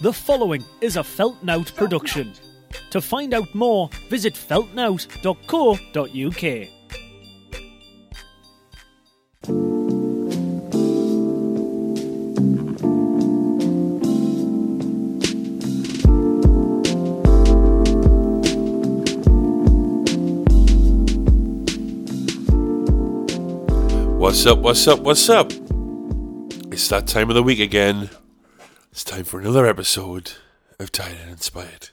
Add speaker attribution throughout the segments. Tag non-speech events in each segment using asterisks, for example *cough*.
Speaker 1: The following is a Feltnout production. To find out more, visit feltnout.co.uk.
Speaker 2: What's up, what's up, what's up? It's that time of the week again. It's time for another episode of Tired and Inspired.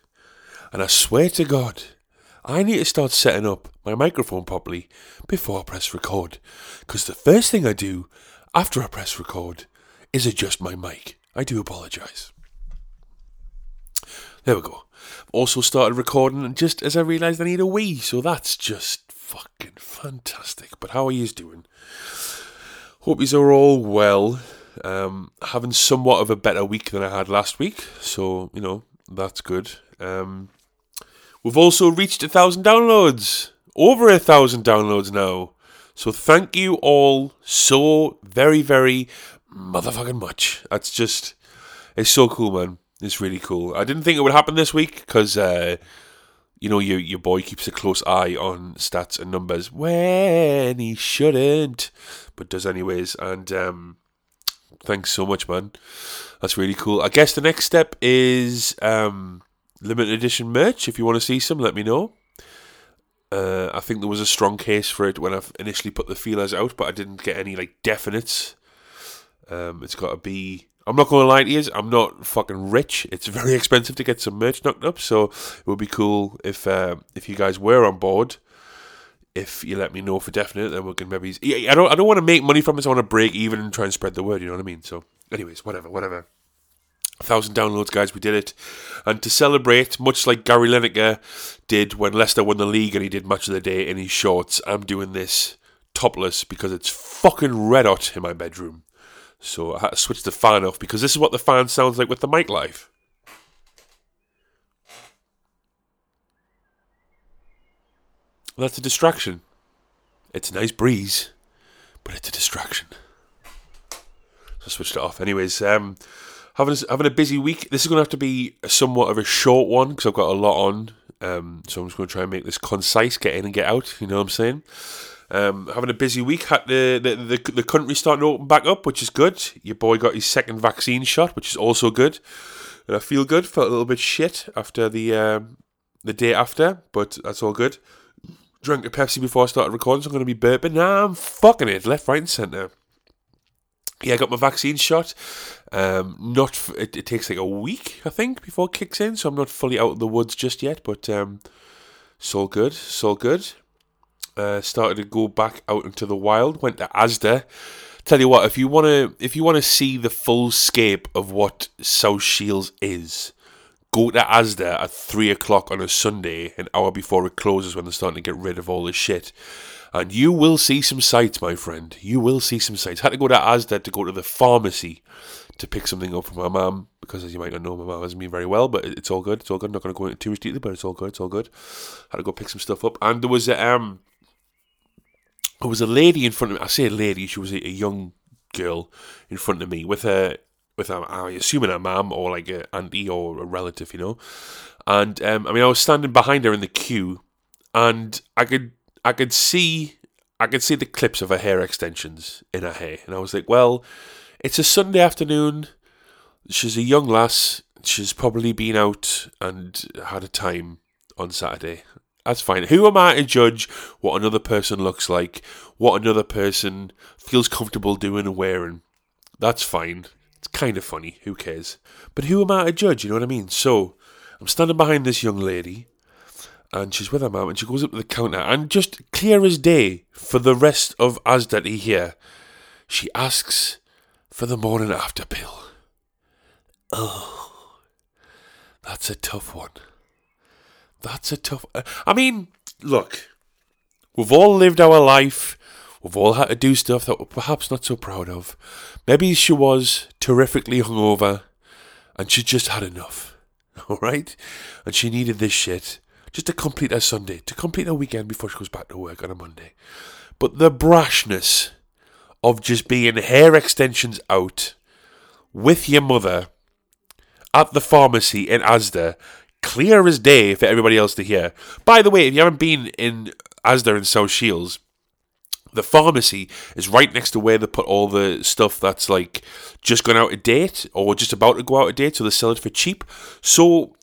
Speaker 2: And I swear to God, I need to start setting up my microphone properly before I press record. Because the first thing I do after I press record is adjust my mic. I do apologise. There we go. Also started recording just as I realised I need a wee, so that's just fucking fantastic. But how are you doing? Hope yous are all well. Um, having somewhat of a better week than I had last week, so you know that's good. Um, we've also reached a thousand downloads, over a thousand downloads now. So thank you all so very very motherfucking much. That's just it's so cool, man. It's really cool. I didn't think it would happen this week because. Uh, you know, your your boy keeps a close eye on stats and numbers when he shouldn't, but does anyways. And um, thanks so much, man. That's really cool. I guess the next step is um, limited edition merch. If you want to see some, let me know. Uh, I think there was a strong case for it when I initially put the feelers out, but I didn't get any like definites. Um, it's got to be I'm not going to lie to you, I'm not fucking rich. It's very *laughs* expensive to get some merch knocked up, so it would be cool if uh, if you guys were on board. If you let me know for definite, then we can maybe. I don't. I don't want to make money from this. I want to break even and try and spread the word. You know what I mean? So, anyways, whatever, whatever. A thousand downloads, guys. We did it, and to celebrate, much like Gary Lineker did when Leicester won the league and he did much of the day in his shorts, I'm doing this topless because it's fucking red hot in my bedroom. So I had to switch the fan off because this is what the fan sounds like with the mic live. That's a distraction. It's a nice breeze, but it's a distraction. So I switched it off. Anyways, um, having a, having a busy week. This is going to have to be somewhat of a short one because I've got a lot on. Um, so I'm just going to try and make this concise, get in and get out. You know what I'm saying? Um, having a busy week. Had the, the, the the country starting to open back up, which is good. Your boy got his second vaccine shot, which is also good. And I feel good. Felt a little bit shit after the um, the day after, but that's all good. Drank a Pepsi before I started recording, so I'm going to be burping. Nah, I'm fucking it left, right, and centre. Yeah, I got my vaccine shot. Um, not f- it, it, takes like a week, I think, before it kicks in, so I'm not fully out of the woods just yet. But um, it's all good. It's all good uh, started to go back out into the wild. Went to Asda. Tell you what, if you want to, if you want to see the full scape of what South Shields is, go to Asda at three o'clock on a Sunday, an hour before it closes, when they're starting to get rid of all this shit. And you will see some sights, my friend. You will see some sights. Had to go to Asda to go to the pharmacy to pick something up for my mum because, as you might not know, my mum hasn't been very well. But it's all good. It's all good. I'm not going to go into too much detail, but it's all good. It's all good. Had to go pick some stuff up, and there was a um there was a lady in front of me. I say a lady, she was a, a young girl in front of me with her, with her, I assuming her mum or like an auntie or a relative, you know. And um, I mean, I was standing behind her in the queue, and I could, I could see, I could see the clips of her hair extensions in her hair, and I was like, well, it's a Sunday afternoon. She's a young lass. She's probably been out and had a time on Saturday. That's fine. Who am I to judge what another person looks like, what another person feels comfortable doing and wearing? That's fine. It's kind of funny. Who cares? But who am I to judge? You know what I mean? So I'm standing behind this young lady, and she's with her mum, and she goes up to the counter, and just clear as day for the rest of Asda to hear, she asks for the morning after pill. Oh, that's a tough one. That's a tough. I mean, look, we've all lived our life. We've all had to do stuff that we're perhaps not so proud of. Maybe she was terrifically hungover and she just had enough. *laughs* All right? And she needed this shit just to complete her Sunday, to complete her weekend before she goes back to work on a Monday. But the brashness of just being hair extensions out with your mother at the pharmacy in Asda, clear as day for everybody else to hear. By the way, if you haven't been in Asda in South Shields, the pharmacy is right next to where they put all the stuff that's like just gone out of date or just about to go out of date, so they sell it for cheap. So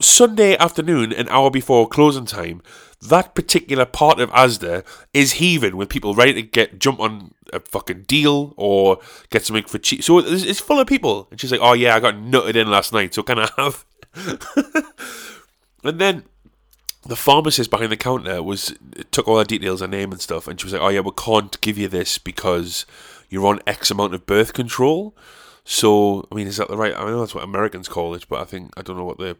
Speaker 2: Sunday afternoon, an hour before closing time, that particular part of Asda is heaving with people ready to get jump on a fucking deal or get something for cheap. So it's, it's full of people, and she's like, "Oh yeah, I got nutted in last night, so can I have?" *laughs* and then the pharmacist behind the counter was took all the details, her name and stuff, and she was like, "Oh yeah, we can't give you this because you're on X amount of birth control." So I mean, is that the right? I know that's what Americans call it, but I think I don't know what the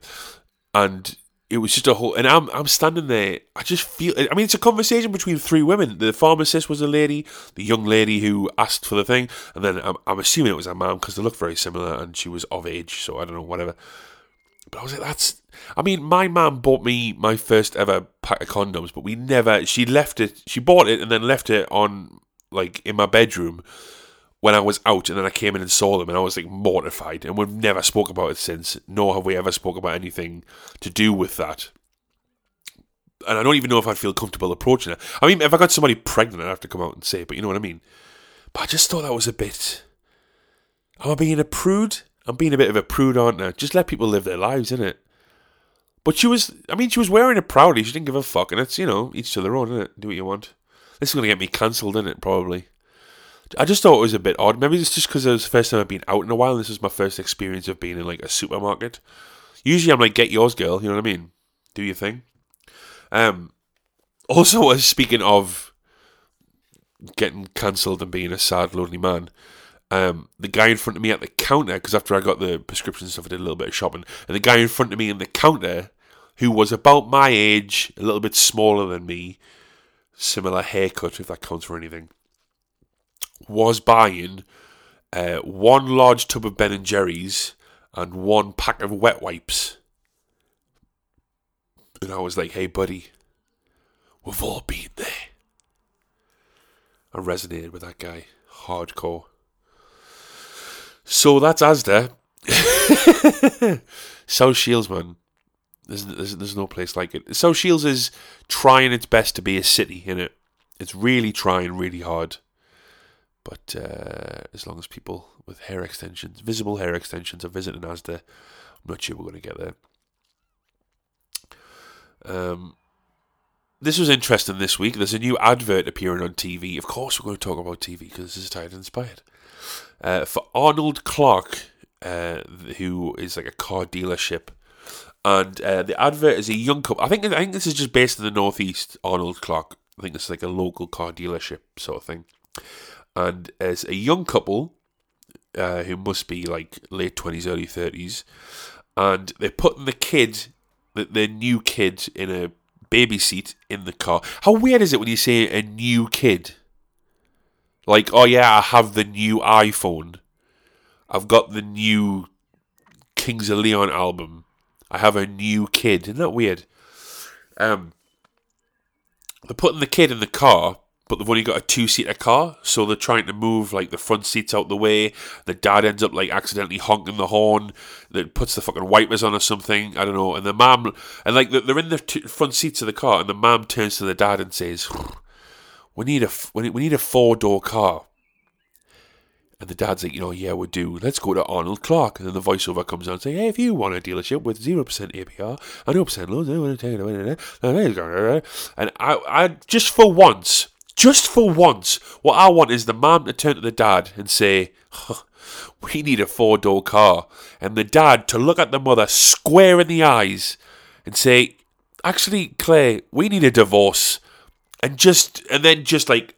Speaker 2: and it was just a whole. And I'm I'm standing there. I just feel. I mean, it's a conversation between three women. The pharmacist was a lady, the young lady who asked for the thing, and then I'm, I'm assuming it was her mum because they look very similar, and she was of age, so I don't know, whatever. But I was like, that's. I mean, my mum bought me my first ever pack of condoms, but we never. She left it. She bought it and then left it on like in my bedroom when I was out, and then I came in and saw them, and I was like mortified. And we've never spoke about it since, nor have we ever spoke about anything to do with that. And I don't even know if I'd feel comfortable approaching it. I mean, if I got somebody pregnant, I'd have to come out and say, it, but you know what I mean. But I just thought that was a bit. Am I being a prude? I'm being a bit of a prude, aren't I? Just let people live their lives, innit? But she was, I mean, she was wearing it proudly. She didn't give a fuck, and it's, you know, each to their own, innit? Do what you want. This is going to get me cancelled, innit? Probably. I just thought it was a bit odd. Maybe it's just because it was the first time I've been out in a while. And this was my first experience of being in like a supermarket. Usually, I'm like, "Get yours, girl." You know what I mean? Do your thing. Um. Also, speaking of getting cancelled and being a sad, lonely man, um, the guy in front of me at the counter, because after I got the prescription stuff, I did a little bit of shopping, and the guy in front of me in the counter, who was about my age, a little bit smaller than me, similar haircut, if that counts for anything was buying uh, one large tub of Ben and Jerry's and one pack of wet wipes. And I was like, hey, buddy, we've all been there. I resonated with that guy hardcore. So that's Asda. *laughs* South Shields, man. There's, there's, there's no place like it. South Shields is trying its best to be a city, in it. It's really trying really hard. But uh, as long as people with hair extensions, visible hair extensions, are visiting Asda, I'm not sure we're going to get there. Um, this was interesting this week. There's a new advert appearing on TV. Of course, we're going to talk about TV because this is tired inspired. Uh, for Arnold Clark, uh, who is like a car dealership. And uh, the advert is a young couple. I think I think this is just based in the northeast. Arnold Clark. I think it's like a local car dealership sort of thing and as a young couple uh, who must be like late twenties, early thirties, and they're putting the kid, the, their new kid, in a baby seat in the car. How weird is it when you say a new kid? Like, oh yeah, I have the new iPhone. I've got the new Kings of Leon album. I have a new kid. Isn't that weird? Um, they're putting the kid in the car but they've only got a two seater car, so they're trying to move like the front seats out the way. The dad ends up like accidentally honking the horn that puts the fucking wipers on or something. I don't know. And the mom, and like they're in the t- front seats of the car, and the mom turns to the dad and says, "We need a we need a four door car." And the dad's like, you know, yeah, we do. Let's go to Arnold Clark. And then the voiceover comes on and say, hey, if you want a dealership with 0% APR and 0% loans. And I, I, just for once, just for once, what I want is the mum to turn to the dad and say, We need a four door car. And the dad to look at the mother square in the eyes and say, Actually, Claire, we need a divorce. And just, and then just like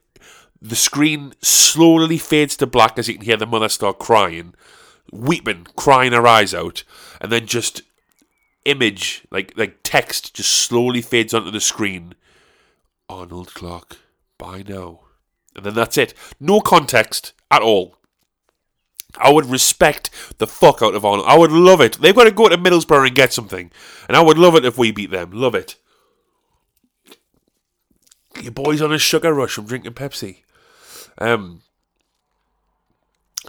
Speaker 2: the screen slowly fades to black as you can hear the mother start crying, weeping, crying her eyes out. And then just image, like, like text, just slowly fades onto the screen. Arnold Clark buy now. And then that's it. No context at all. I would respect the fuck out of Arnold. I would love it. They've got to go to Middlesbrough and get something. And I would love it if we beat them. Love it. Your boy's on a sugar rush from drinking Pepsi. Um,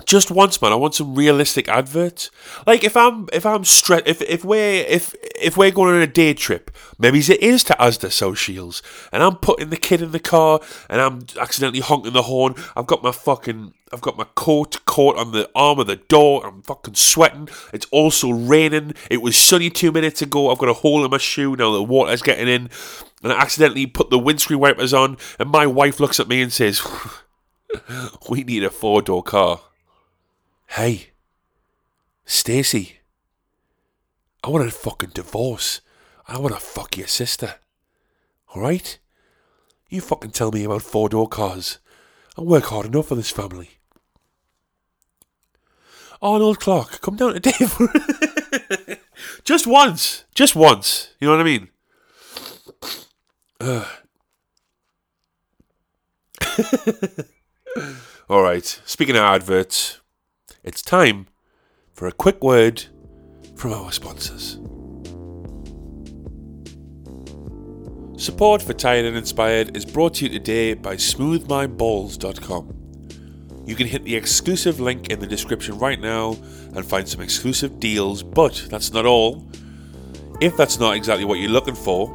Speaker 2: just once, man. I want some realistic adverts. Like if I'm if I'm stressed, if if we're if if we're going on a day trip, maybe it is to Asda Shields, and I'm putting the kid in the car, and I'm accidentally honking the horn. I've got my fucking I've got my coat caught on the arm of the door. I'm fucking sweating. It's also raining. It was sunny two minutes ago. I've got a hole in my shoe now. The water's getting in, and I accidentally put the windscreen wipers on, and my wife looks at me and says, *laughs* "We need a four door car." Hey, Stacy, I want a fucking divorce. I want to fuck your sister. Alright? You fucking tell me about four door cars. I work hard enough for this family. Arnold Clark, come down today *laughs* Dave. just once. Just once. You know what I mean? *sighs* Alright, speaking of adverts, it's time for a quick word from our sponsors. Support for Tired and Inspired is brought to you today by smoothmyballs.com. You can hit the exclusive link in the description right now and find some exclusive deals, but that's not all. If that's not exactly what you're looking for,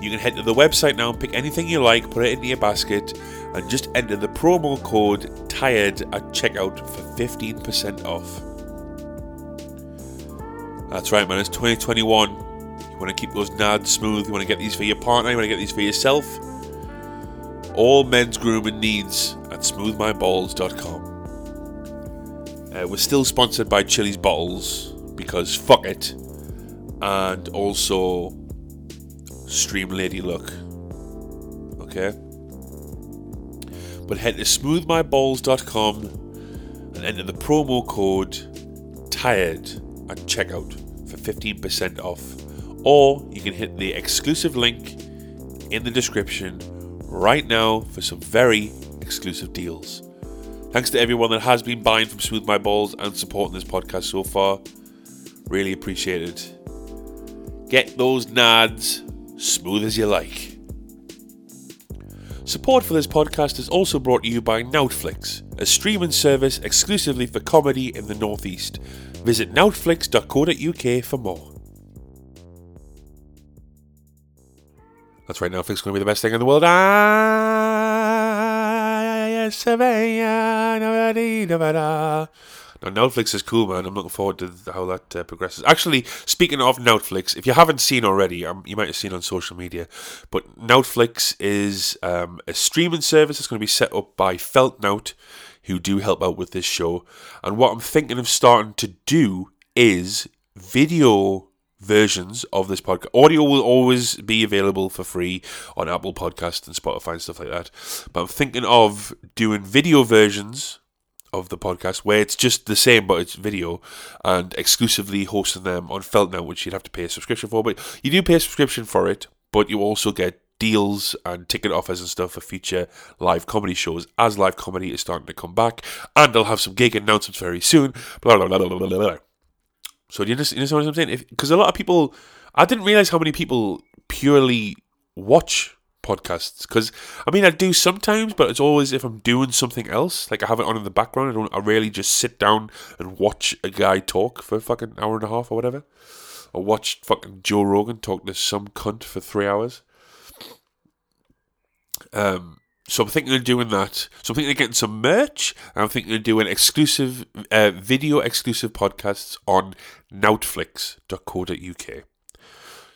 Speaker 2: you can head to the website now and pick anything you like, put it into your basket, and just enter the promo code TIRED at checkout for 15% off. That's right, man, it's 2021. You want to keep those nads smooth, you want to get these for your partner, you want to get these for yourself. All men's grooming needs at smoothmyballs.com. Uh, we're still sponsored by Chilly's Bottles because fuck it. And also Stream Lady Look. Okay? But head to smoothmyballs.com and enter the promo code TIRED at checkout for 15% off. Or you can hit the exclusive link in the description right now for some very exclusive deals. Thanks to everyone that has been buying from Smooth My Balls and supporting this podcast so far. Really appreciate it. Get those nads smooth as you like. Support for this podcast is also brought to you by Noutflix, a streaming service exclusively for comedy in the Northeast. Visit noutflix.co.uk for more. That's right, Noutflix is going to be the best thing in the world. Ah, now, Noutflix is cool, man. I'm looking forward to how that uh, progresses. Actually, speaking of Noutflix, if you haven't seen already, um, you might have seen on social media, but Noutflix is um, a streaming service that's going to be set up by Feltnout, who do help out with this show. And what I'm thinking of starting to do is video versions of this podcast. Audio will always be available for free on Apple Podcasts and Spotify and stuff like that. But I'm thinking of doing video versions of the podcast where it's just the same but it's video and exclusively hosting them on Feltnout, which you'd have to pay a subscription for. But you do pay a subscription for it, but you also get deals and ticket offers and stuff for future live comedy shows as live comedy is starting to come back. And I'll have some gig announcements very soon. Blah, blah, blah, blah, blah, blah. So do you understand, you understand what I'm saying? Because a lot of people, I didn't realize how many people purely watch podcasts because I mean I do sometimes, but it's always if I'm doing something else. Like I have it on in the background. I don't. I rarely just sit down and watch a guy talk for a fucking hour and a half or whatever, I watch fucking Joe Rogan talk to some cunt for three hours. Um. So I'm thinking of doing that. So I'm thinking of getting some merch. And I'm thinking of doing exclusive uh, video exclusive podcasts on noutflix.co.uk.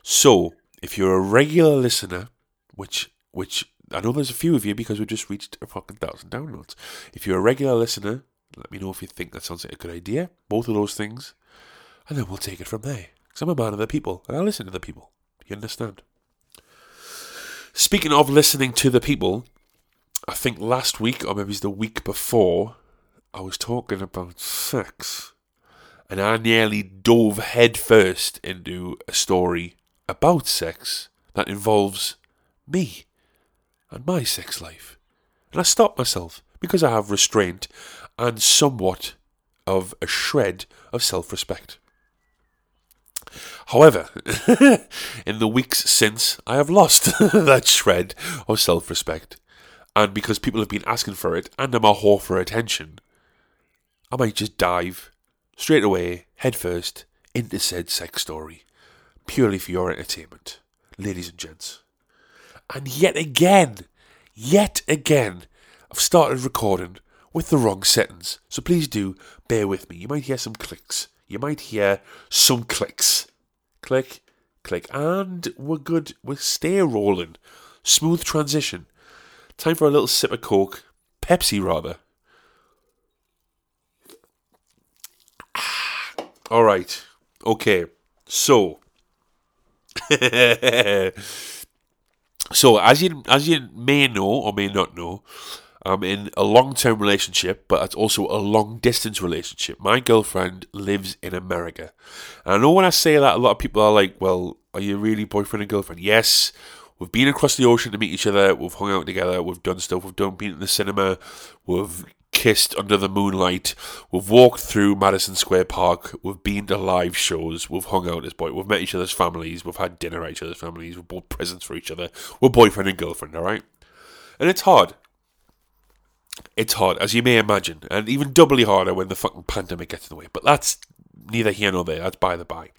Speaker 2: So if you're a regular listener which which I know there's a few of you because we just reached a fucking thousand downloads. If you're a regular listener, let me know if you think that sounds like a good idea. Both of those things, and then we'll take it from there. Because I'm a man of the people, and I listen to the people. You understand? Speaking of listening to the people, I think last week or maybe it's the week before, I was talking about sex, and I nearly dove headfirst into a story about sex that involves me and my sex life. And I stop myself because I have restraint and somewhat of a shred of self respect. However, *laughs* in the weeks since, I have lost *laughs* that shred of self respect. And because people have been asking for it, and I'm a whore for attention, I might just dive straight away, headfirst, into said sex story, purely for your entertainment, ladies and gents. And yet again, yet again, I've started recording with the wrong settings. So please do bear with me. You might hear some clicks. You might hear some clicks. Click, click, and we're good. We're stay rolling. Smooth transition. Time for a little sip of Coke. Pepsi, rather. All right. Okay. So. *laughs* so as you as you may know or may not know, I'm in a long term relationship, but it's also a long distance relationship. My girlfriend lives in America. And I know when I say that, a lot of people are like, well, are you really boyfriend and girlfriend? Yes. We've been across the ocean to meet each other. We've hung out together. We've done stuff. We've done been in the cinema. We've kissed under the moonlight. We've walked through Madison Square Park. We've been to live shows. We've hung out as boy. We've met each other's families. We've had dinner at each other's families. We've bought presents for each other. We're boyfriend and girlfriend, all right? And it's hard. It's hard, as you may imagine, and even doubly harder when the fucking pandemic gets in the way. But that's neither here nor there. That's by the by.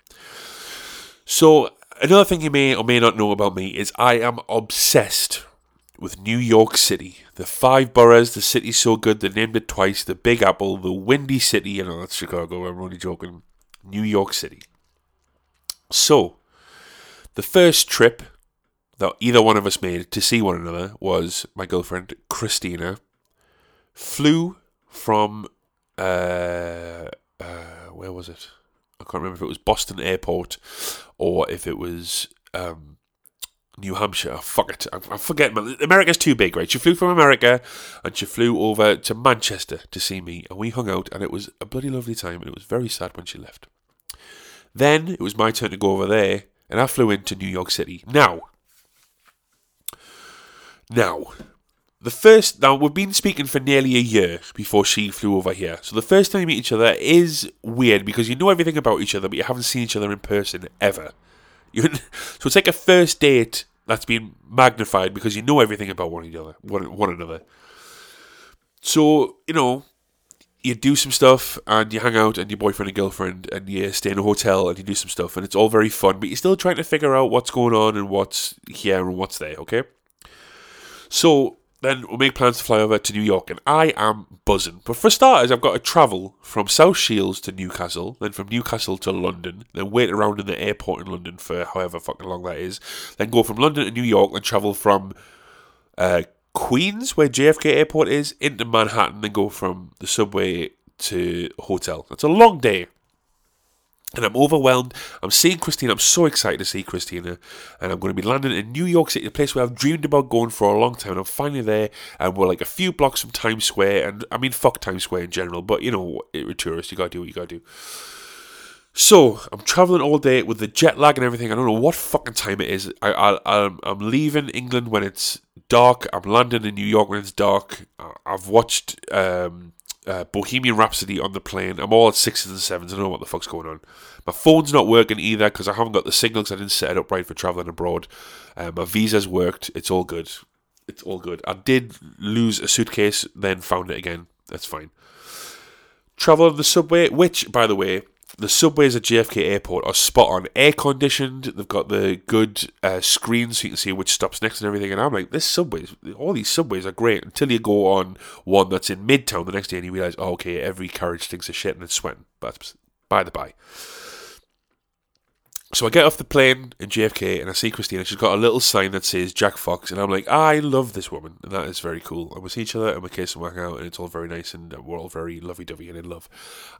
Speaker 2: So another thing you may or may not know about me is I am obsessed with New York City. The five boroughs, the city's so good they named it twice. The Big Apple, the Windy City, you know, that's Chicago, I'm only joking. New York City. So, the first trip that either one of us made to see one another was my girlfriend, Christina, flew from, uh, uh, where was it? I can't remember if it was Boston Airport or if it was um, New Hampshire. Fuck it. I, I forget. America's too big, right? She flew from America and she flew over to Manchester to see me. And we hung out and it was a bloody lovely time. And it was very sad when she left. Then it was my turn to go over there and I flew into New York City. Now, now, the first now we've been speaking for nearly a year before she flew over here. So the first time you meet each other is weird because you know everything about each other, but you haven't seen each other in person ever. *laughs* So it's like a first date that's been magnified because you know everything about one another. One, one another. So you know, you do some stuff and you hang out and your boyfriend and girlfriend and you stay in a hotel and you do some stuff and it's all very fun, but you're still trying to figure out what's going on and what's here and what's there. Okay. So then we'll make plans to fly over to New York, and I am buzzing. But for starters, I've got to travel from South Shields to Newcastle, then from Newcastle to London, then wait around in the airport in London for however fucking long that is, then go from London to New York, then travel from uh, Queens, where JFK Airport is, into Manhattan, then go from the subway to hotel. That's a long day and I'm overwhelmed. I'm seeing Christina. I'm so excited to see Christina. And I'm going to be landing in New York City, a place where I've dreamed about going for a long time. And I'm finally there, and we're like a few blocks from Times Square. And I mean, fuck Times Square in general, but you know, you're a tourist. You gotta do what you gotta do. So I'm traveling all day with the jet lag and everything. I don't know what fucking time it is. I, I I'm, I'm leaving England when it's dark. I'm landing in New York when it's dark. I've watched um, uh, Bohemian Rhapsody on the plane. I'm all at sixes and sevens. I don't know what the fuck's going on. My phone's not working either because I haven't got the signal because I didn't set it up right for traveling abroad. Uh, my visa's worked. It's all good. It's all good. I did lose a suitcase, then found it again. That's fine. Travel on the subway, which, by the way, the subways at JFK Airport are spot on, air conditioned. They've got the good uh, screens so you can see which stops next and everything. And I'm like, this subways, all these subways are great until you go on one that's in Midtown the next day and you realize, oh, okay, every carriage stinks of shit and it's sweating. But by the by. So I get off the plane in JFK and I see Christina. She's got a little sign that says Jack Fox, and I'm like, I love this woman, and that is very cool. And we see each other and we kiss and we hang out, and it's all very nice, and we're all very lovey-dovey and in love.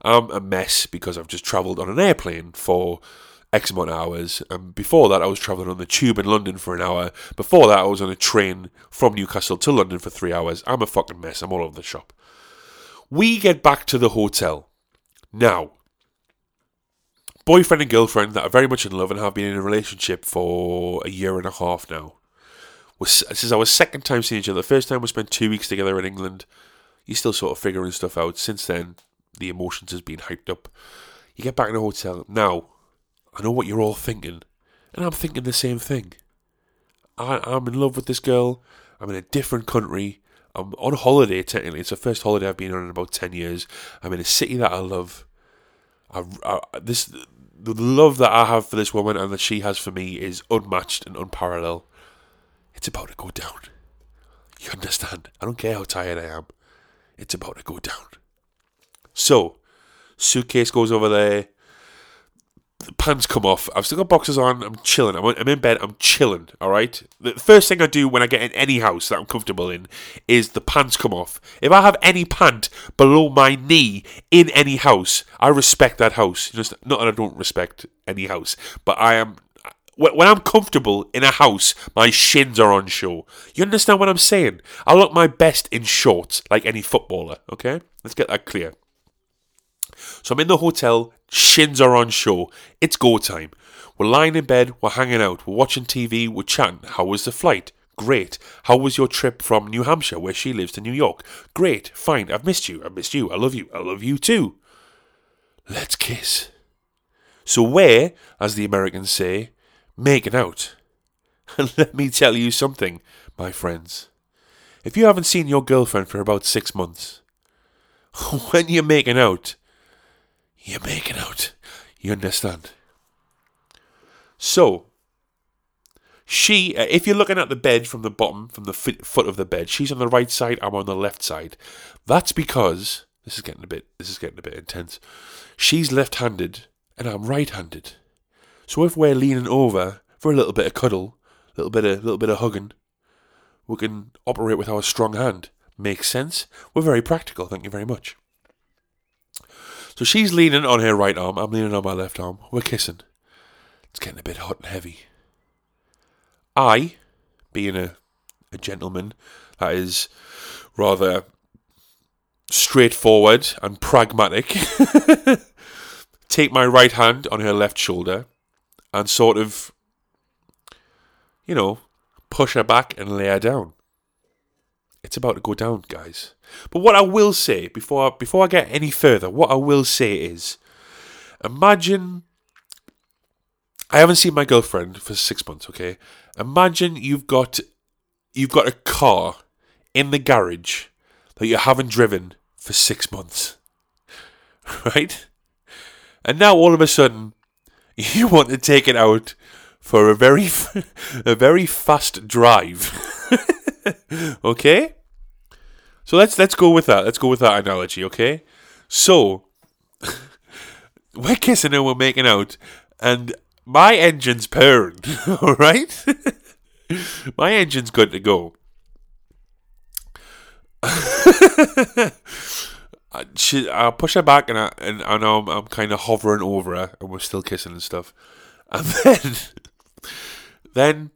Speaker 2: I'm a mess because I've just travelled on an airplane for X amount of hours, and before that I was travelling on the tube in London for an hour. Before that I was on a train from Newcastle to London for three hours. I'm a fucking mess. I'm all over the shop. We get back to the hotel. Now, boyfriend and girlfriend that are very much in love and have been in a relationship for a year and a half now. This is our second time seeing each other. The first time we spent two weeks together in England. You're still sort of figuring stuff out. Since then, the emotions has been hyped up. You get back in the hotel. Now, I know what you're all thinking. And I'm thinking the same thing. I, I'm in love with this girl. I'm in a different country. I'm on holiday. Technically, it's the first holiday I've been on in about ten years. I'm in a city that I love. I, I, this the love that I have for this woman and that she has for me is unmatched and unparalleled. It's about to go down. You understand? I don't care how tired I am. It's about to go down. So, suitcase goes over there. Pants come off. I've still got boxes on. I'm chilling. I'm, I'm in bed. I'm chilling. All right. The first thing I do when I get in any house that I'm comfortable in is the pants come off. If I have any pant below my knee in any house, I respect that house. Just not that I don't respect any house, but I am when I'm comfortable in a house, my shins are on show. You understand what I'm saying? I look my best in shorts, like any footballer, okay? Let's get that clear. So I'm in the hotel, shins are on show. It's go time. We're lying in bed, we're hanging out, we're watching TV, we're chatting. How was the flight? Great. How was your trip from New Hampshire, where she lives, to New York? Great. Fine. I've missed you. I've missed you. I love you. I love you too. Let's kiss. So, where, as the Americans say, making out. And *laughs* let me tell you something, my friends. If you haven't seen your girlfriend for about six months, *laughs* when you're making out, you're making out. You understand? So, she, uh, if you're looking at the bed from the bottom, from the foot of the bed, she's on the right side, I'm on the left side. That's because this is getting a bit, this is getting a bit intense. She's left-handed and I'm right-handed. So if we're leaning over for a little bit of cuddle, a little bit of little bit of hugging, we can operate with our strong hand. Makes sense. We're very practical. Thank you very much. So she's leaning on her right arm. I'm leaning on my left arm. We're kissing. It's getting a bit hot and heavy. I, being a, a gentleman that is rather straightforward and pragmatic, *laughs* take my right hand on her left shoulder and sort of, you know, push her back and lay her down. It's about to go down, guys. But what I will say before I, before I get any further, what I will say is, imagine. I haven't seen my girlfriend for six months. Okay, imagine you've got you've got a car in the garage that you haven't driven for six months, *laughs* right? And now all of a sudden *laughs* you want to take it out for a very *laughs* a very fast drive. *laughs* okay? So let's let's go with that. Let's go with that analogy, okay? So *laughs* we're kissing and we're making out and my engine's purring, *laughs* alright? my engine's good to go. she, I push her back and I and know I'm, I'm kind of hovering over her and we're still kissing and stuff, and then then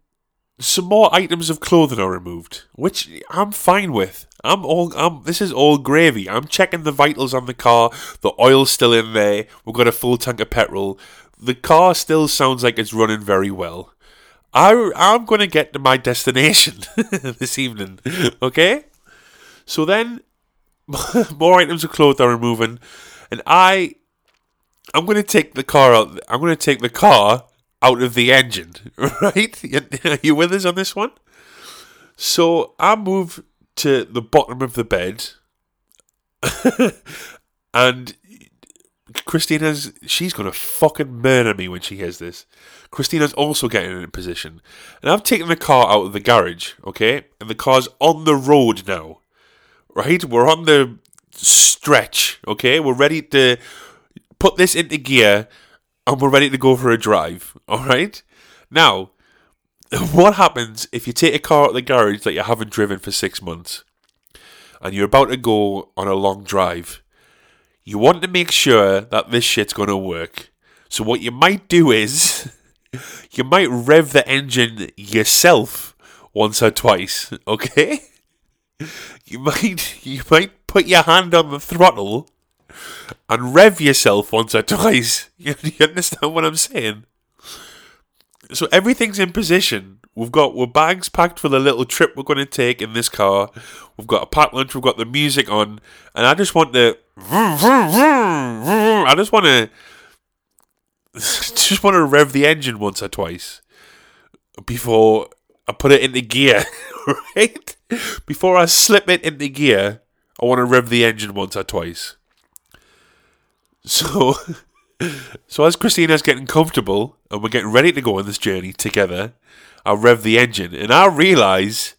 Speaker 2: some more items of clothing are removed, which I'm fine with. I'm all I'm this is all gravy. I'm checking the vitals on the car. The oil's still in there. We've got a full tank of petrol. The car still sounds like it's running very well. I I'm going to get to my destination *laughs* this evening, okay? So then *laughs* more items of clothes are removing, and I, I'm going to take the car out. I'm going to take the car out of the engine. *laughs* Right? Are *laughs* you with us on this one? So I move to the bottom of the bed, *laughs* and Christina's she's gonna fucking murder me when she hears this. Christina's also getting in a position, and I've taken the car out of the garage, okay, and the car's on the road now right? We're on the stretch, okay? We're ready to put this into gear and we're ready to go for a drive, *laughs* all right? Now, *laughs* what happens if you take a car out of the garage that you haven't driven for six months and you're about to go on a long drive? You want to make sure that this shit's going to work. So, what you might do is *laughs* you might rev the engine yourself once or twice, okay? you might you might put your hand on the throttle and rev yourself once or twice. *laughs* You, you understand what I'm saying? So everything's in position. We've got our bags packed for the little trip we're going to take in this car. We've got a packed lunch. We've got the music on, and I just want to. I just want to. *laughs* Just want to rev the engine once or twice before I put it into gear, *laughs* right? Before I slip it into gear, I want to rev the engine once or twice. So, *laughs* so as Christina's getting comfortable and we're getting ready to go on this journey together, I rev the engine and I realise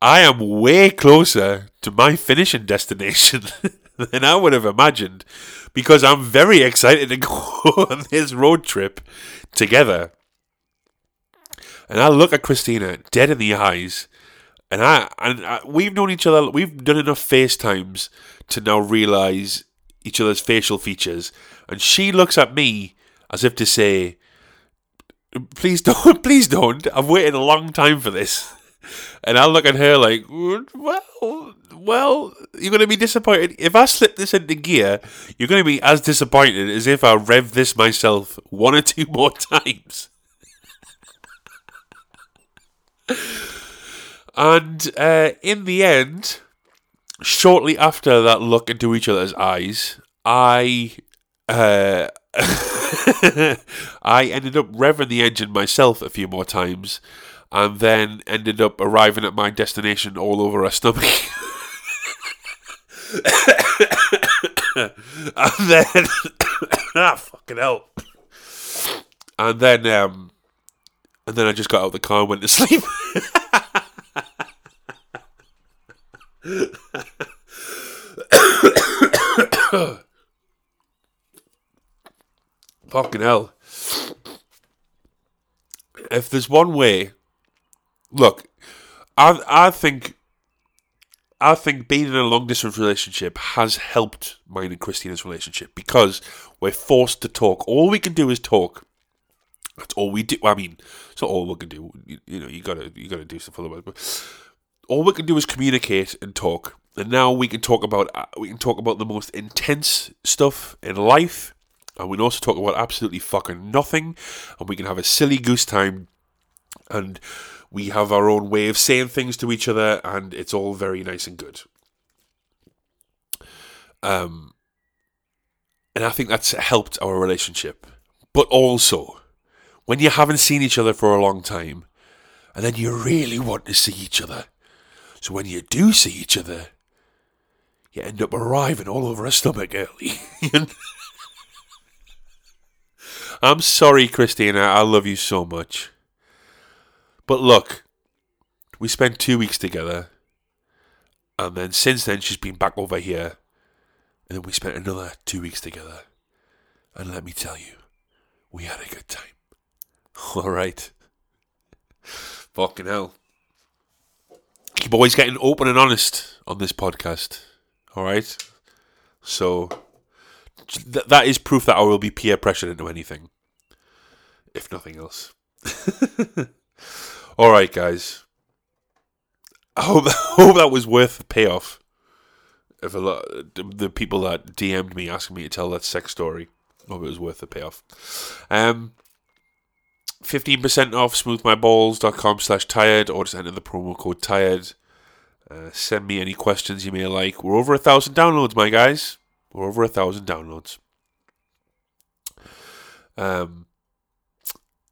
Speaker 2: I am way closer to my finishing destination *laughs* than I would have imagined because I'm very excited to *laughs* go on this road trip together. And I look at Christina dead in the eyes, and I and I, we've known each other. We've done enough FaceTimes to now realize each other's facial features, and she looks at me as if to say, "Please don't, *laughs* please don't. I've waited a long time for this." And I look at her like, "Well, well, you're going to be disappointed. If I slip this into gear, you're going to be as disappointed as if I rev this myself one or two more *laughs* times." And uh, in the end, shortly after that look into each other's eyes, I uh, *laughs* I ended up revving the engine myself a few more times, and then ended up arriving at my destination all over a stomach. *laughs* and then *coughs* ah fucking hell. And then um and then I just got out of the car and went to sleep. *laughs* Fucking hell. If there's one way, look, I I think I think being in a long distance relationship has helped mine and Christina's relationship because we're forced to talk. All we can do is talk. That's all we do. I mean, it's not all we can do. You, you know, you gotta you gotta do stuff otherwise. But all we can do is communicate and talk. And now we can talk about uh, we can talk about the most intense stuff in life, and we can also talk about absolutely fucking nothing, and we can have a silly goose time, and we have our own way of saying things to each other, and it's all very nice and good. Um, and I think that's helped our relationship. But also, when you haven't seen each other for a long time, and then you really want to see each other, so when you do see each other, you end up arriving all over a stomach early. *laughs* I'm sorry, Christina. I love you so much. But look, we spent two weeks together, and then since then she's been back over here, and then we spent another two weeks together. And let me tell you, we had a good time. *laughs* All right. Fucking hell. Keep always getting open and honest on this podcast. All right. So th- that is proof that I will be peer pressured into anything, if nothing else. *laughs* All right, guys. I hope, *laughs* I hope that was worth the payoff. If a lot, the people that DM'd me asking me to tell that sex story, hope it was worth the payoff. Um, 15% off smoothmyballs.com slash tired or just enter the promo code tired. Uh, send me any questions you may like. We're over a thousand downloads, my guys. We're over a thousand downloads. Um,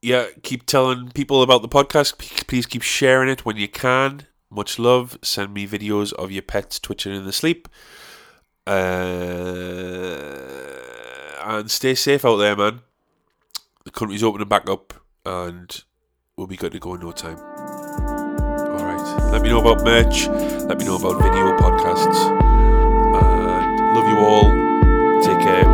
Speaker 2: yeah, keep telling people about the podcast. Please keep sharing it when you can. Much love. Send me videos of your pets twitching in the sleep. Uh, and stay safe out there, man. The country's opening back up, and we'll be good to go in no time. All right. Let me know about merch. Let me know about video podcasts. And love you all. Take care. Bye.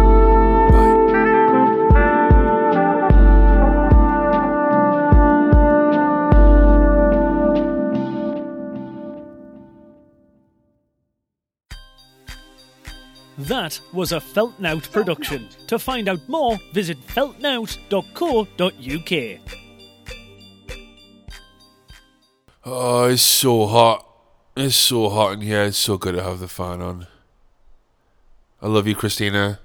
Speaker 1: That was a Feltnout production. To find out more, visit feltnout.co.uk.
Speaker 2: Oh, it's so hot. It's so hot in here. It's so good to have the fan on. I love you, Christina.